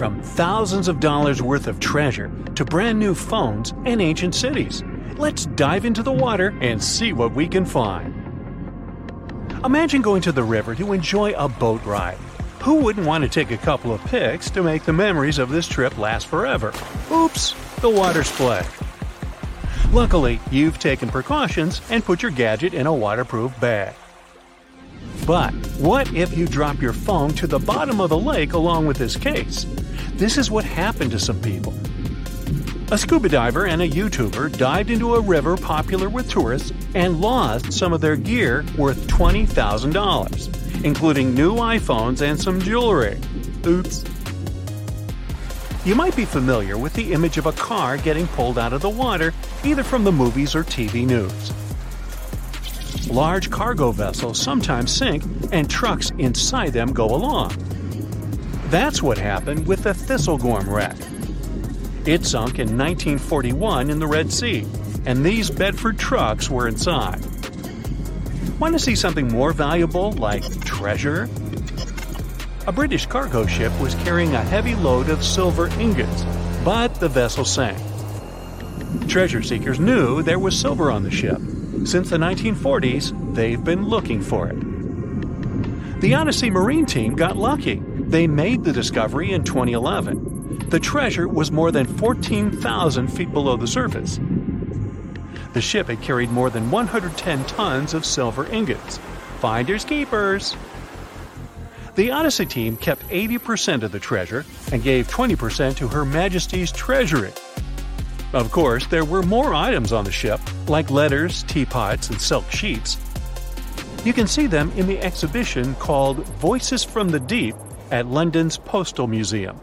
From thousands of dollars worth of treasure to brand new phones and ancient cities. Let's dive into the water and see what we can find. Imagine going to the river to enjoy a boat ride. Who wouldn't want to take a couple of pics to make the memories of this trip last forever? Oops, the water split. Luckily, you've taken precautions and put your gadget in a waterproof bag. But what if you drop your phone to the bottom of the lake along with this case? This is what happened to some people. A scuba diver and a YouTuber dived into a river popular with tourists and lost some of their gear worth $20,000, including new iPhones and some jewelry. Oops. You might be familiar with the image of a car getting pulled out of the water, either from the movies or TV news. Large cargo vessels sometimes sink, and trucks inside them go along. That's what happened with the Thistlegorm wreck. It sunk in 1941 in the Red Sea, and these Bedford trucks were inside. Want to see something more valuable, like treasure? A British cargo ship was carrying a heavy load of silver ingots, but the vessel sank. Treasure seekers knew there was silver on the ship. Since the 1940s, they've been looking for it. The Odyssey Marine Team got lucky. They made the discovery in 2011 the treasure was more than 14,000 feet below the surface. The ship had carried more than 110 tons of silver ingots. Finders keepers! The Odyssey team kept 80% of the treasure and gave 20% to Her Majesty's Treasury. Of course, there were more items on the ship, like letters, teapots, and silk sheets. You can see them in the exhibition called Voices from the Deep at London's Postal Museum.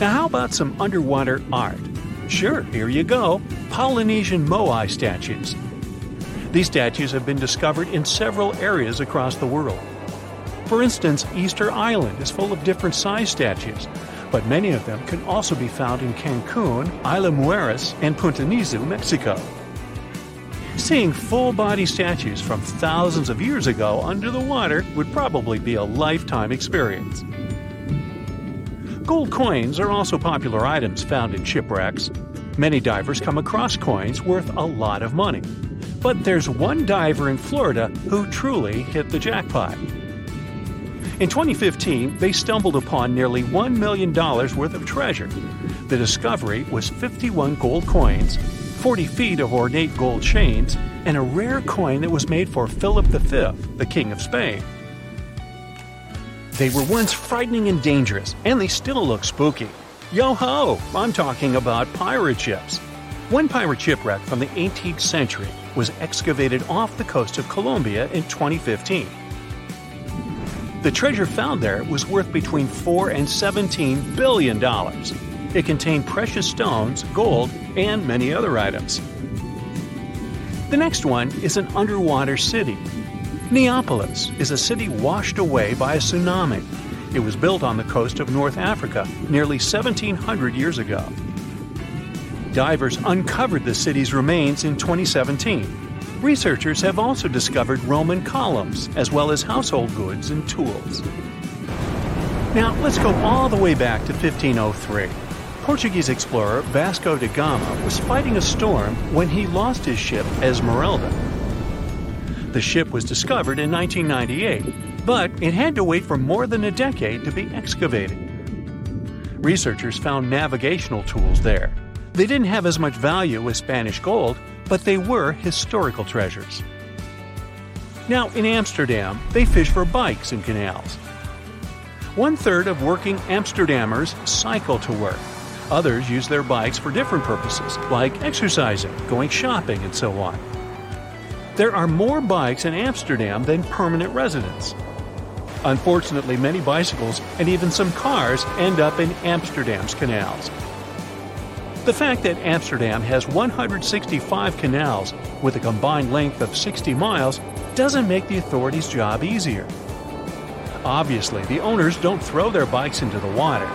Now, how about some underwater art? Sure, here you go Polynesian Moai statues. These statues have been discovered in several areas across the world. For instance, Easter Island is full of different size statues, but many of them can also be found in Cancun, Isla Mujeres, and Punta Nizuc, Mexico. Seeing full body statues from thousands of years ago under the water would probably be a lifetime experience. Gold coins are also popular items found in shipwrecks. Many divers come across coins worth a lot of money. But there's one diver in Florida who truly hit the jackpot. In 2015, they stumbled upon nearly $1 million worth of treasure. The discovery was 51 gold coins, 40 feet of ornate gold chains, and a rare coin that was made for Philip V, the King of Spain. They were once frightening and dangerous, and they still look spooky. Yo ho! I'm talking about pirate ships. One pirate shipwreck from the 18th century was excavated off the coast of Colombia in 2015. The treasure found there was worth between 4 and 17 billion dollars. It contained precious stones, gold, and many other items. The next one is an underwater city Neapolis is a city washed away by a tsunami. It was built on the coast of North Africa nearly 1700 years ago. Divers uncovered the city's remains in 2017. Researchers have also discovered Roman columns as well as household goods and tools. Now, let's go all the way back to 1503. Portuguese explorer Vasco da Gama was fighting a storm when he lost his ship Esmeralda. The ship was discovered in 1998, but it had to wait for more than a decade to be excavated. Researchers found navigational tools there. They didn't have as much value as Spanish gold, but they were historical treasures. Now, in Amsterdam, they fish for bikes in canals. One third of working Amsterdammers cycle to work. Others use their bikes for different purposes, like exercising, going shopping, and so on. There are more bikes in Amsterdam than permanent residents. Unfortunately, many bicycles and even some cars end up in Amsterdam's canals. The fact that Amsterdam has 165 canals with a combined length of 60 miles doesn't make the authorities' job easier. Obviously, the owners don't throw their bikes into the water.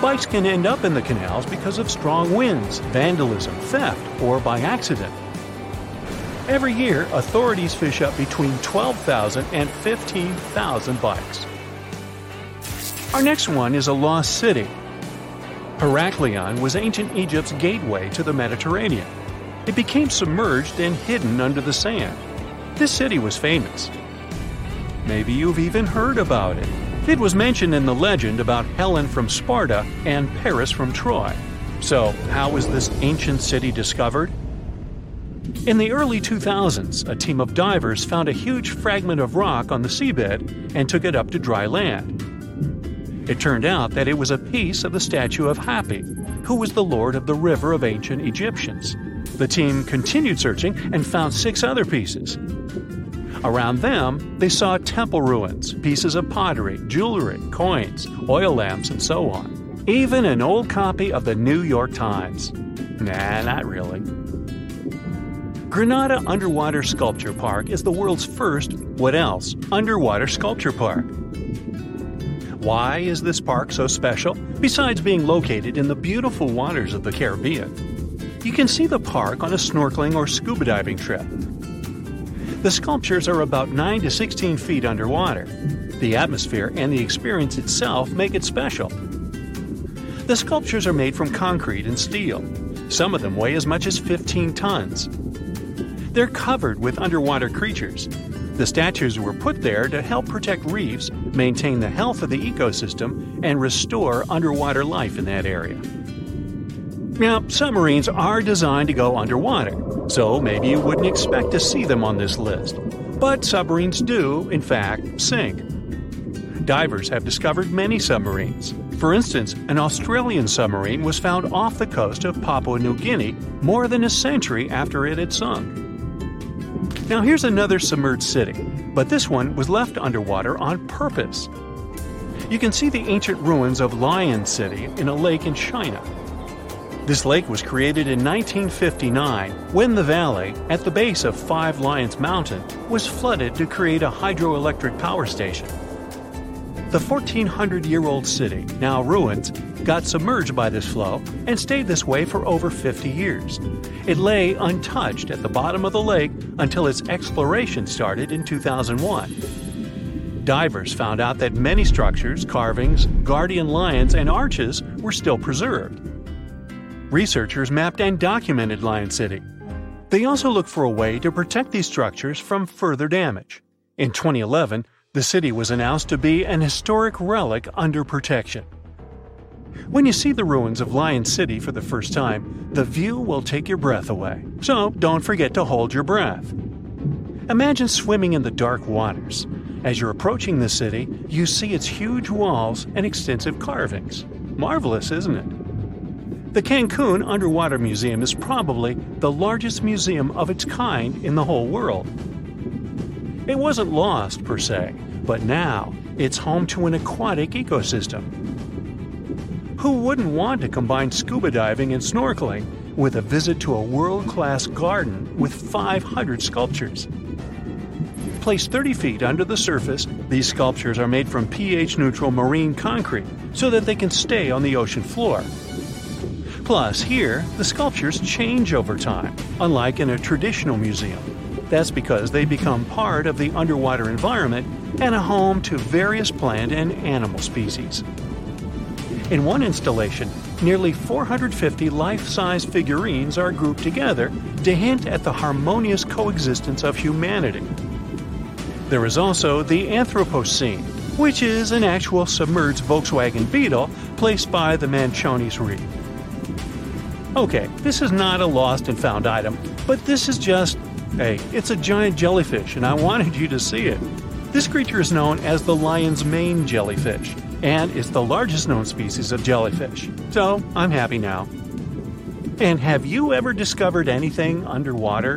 Bikes can end up in the canals because of strong winds, vandalism, theft, or by accident. Every year, authorities fish up between 12,000 and 15,000 bikes. Our next one is a lost city. Heracleion was ancient Egypt's gateway to the Mediterranean. It became submerged and hidden under the sand. This city was famous. Maybe you've even heard about it. It was mentioned in the legend about Helen from Sparta and Paris from Troy. So, how was this ancient city discovered? In the early 2000s, a team of divers found a huge fragment of rock on the seabed and took it up to dry land. It turned out that it was a piece of the statue of Hapi, who was the lord of the river of ancient Egyptians. The team continued searching and found six other pieces. Around them, they saw temple ruins, pieces of pottery, jewelry, coins, oil lamps, and so on. Even an old copy of the New York Times. Nah, not really. Grenada Underwater Sculpture Park is the world's first, what else, underwater sculpture park. Why is this park so special, besides being located in the beautiful waters of the Caribbean? You can see the park on a snorkeling or scuba diving trip. The sculptures are about 9 to 16 feet underwater. The atmosphere and the experience itself make it special. The sculptures are made from concrete and steel. Some of them weigh as much as 15 tons. They're covered with underwater creatures. The statues were put there to help protect reefs, maintain the health of the ecosystem, and restore underwater life in that area. Now, submarines are designed to go underwater, so maybe you wouldn't expect to see them on this list. But submarines do, in fact, sink. Divers have discovered many submarines. For instance, an Australian submarine was found off the coast of Papua New Guinea more than a century after it had sunk. Now, here's another submerged city, but this one was left underwater on purpose. You can see the ancient ruins of Lion City in a lake in China. This lake was created in 1959 when the valley, at the base of Five Lions Mountain, was flooded to create a hydroelectric power station. The 1400 year old city, now ruins, got submerged by this flow and stayed this way for over 50 years. It lay untouched at the bottom of the lake until its exploration started in 2001. Divers found out that many structures, carvings, guardian lions, and arches were still preserved. Researchers mapped and documented Lion City. They also looked for a way to protect these structures from further damage. In 2011, the city was announced to be an historic relic under protection. When you see the ruins of Lion City for the first time, the view will take your breath away. So don't forget to hold your breath. Imagine swimming in the dark waters. As you're approaching the city, you see its huge walls and extensive carvings. Marvelous, isn't it? The Cancun Underwater Museum is probably the largest museum of its kind in the whole world. It wasn't lost, per se, but now it's home to an aquatic ecosystem. Who wouldn't want to combine scuba diving and snorkeling with a visit to a world class garden with 500 sculptures? Placed 30 feet under the surface, these sculptures are made from pH neutral marine concrete so that they can stay on the ocean floor Plus, here, the sculptures change over time, unlike in a traditional museum. That's because they become part of the underwater environment and a home to various plant and animal species. In one installation, nearly 450 life size figurines are grouped together to hint at the harmonious coexistence of humanity. There is also the Anthropocene, which is an actual submerged Volkswagen Beetle placed by the Manchones Reef. Okay, this is not a lost and found item, but this is just, hey, it's a giant jellyfish, and I wanted you to see it. This creature is known as the lion's mane jellyfish, and it's the largest known species of jellyfish. So, I'm happy now. And have you ever discovered anything underwater?